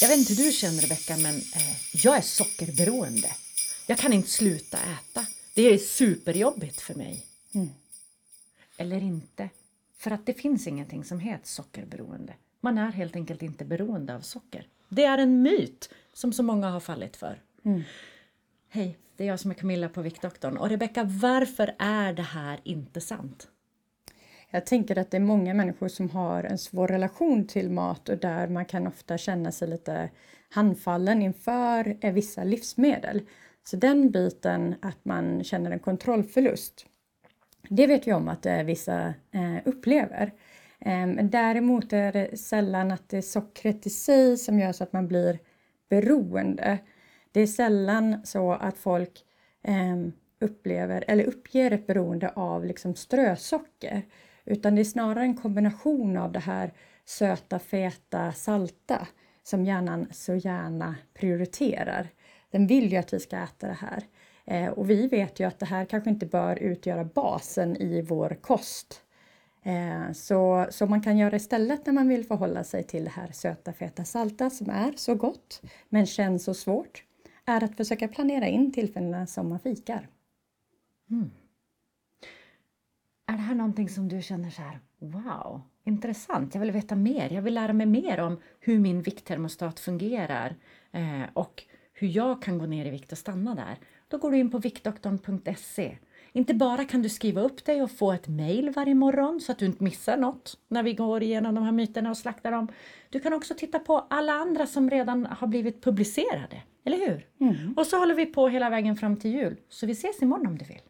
Jag vet inte hur du känner Rebecka, men eh, jag är sockerberoende. Jag kan inte sluta äta. Det är superjobbigt för mig. Mm. Eller inte. För att det finns ingenting som heter sockerberoende. Man är helt enkelt inte beroende av socker. Det är en myt som så många har fallit för. Mm. Hej, det är jag som är Camilla på Viktdoktorn. Och Rebecka, varför är det här inte sant? Jag tänker att det är många människor som har en svår relation till mat och där man kan ofta känna sig lite handfallen inför eh, vissa livsmedel. Så den biten att man känner en kontrollförlust, det vet vi om att eh, vissa eh, upplever. Ehm, däremot är det sällan att det är sockret i sig som gör så att man blir beroende. Det är sällan så att folk ehm, upplever eller uppger ett beroende av liksom strösocker. Utan det är snarare en kombination av det här söta, feta, salta som hjärnan så gärna prioriterar. Den vill ju att vi ska äta det här. Eh, och vi vet ju att det här kanske inte bör utgöra basen i vår kost. Eh, så, så man kan göra istället när man vill förhålla sig till det här söta, feta, salta som är så gott men känns så svårt, är att försöka planera in tillfällena som man fikar. Mm. Här någonting som du känner så här, wow, intressant, jag vill veta mer, jag vill lära mig mer om hur min vikttermostat fungerar eh, och hur jag kan gå ner i vikt och stanna där. Då går du in på viktdoktorn.se. Inte bara kan du skriva upp dig och få ett mejl varje morgon så att du inte missar något när vi går igenom de här myterna och slaktar dem. Du kan också titta på alla andra som redan har blivit publicerade, eller hur? Mm. Och så håller vi på hela vägen fram till jul, så vi ses imorgon om du vill.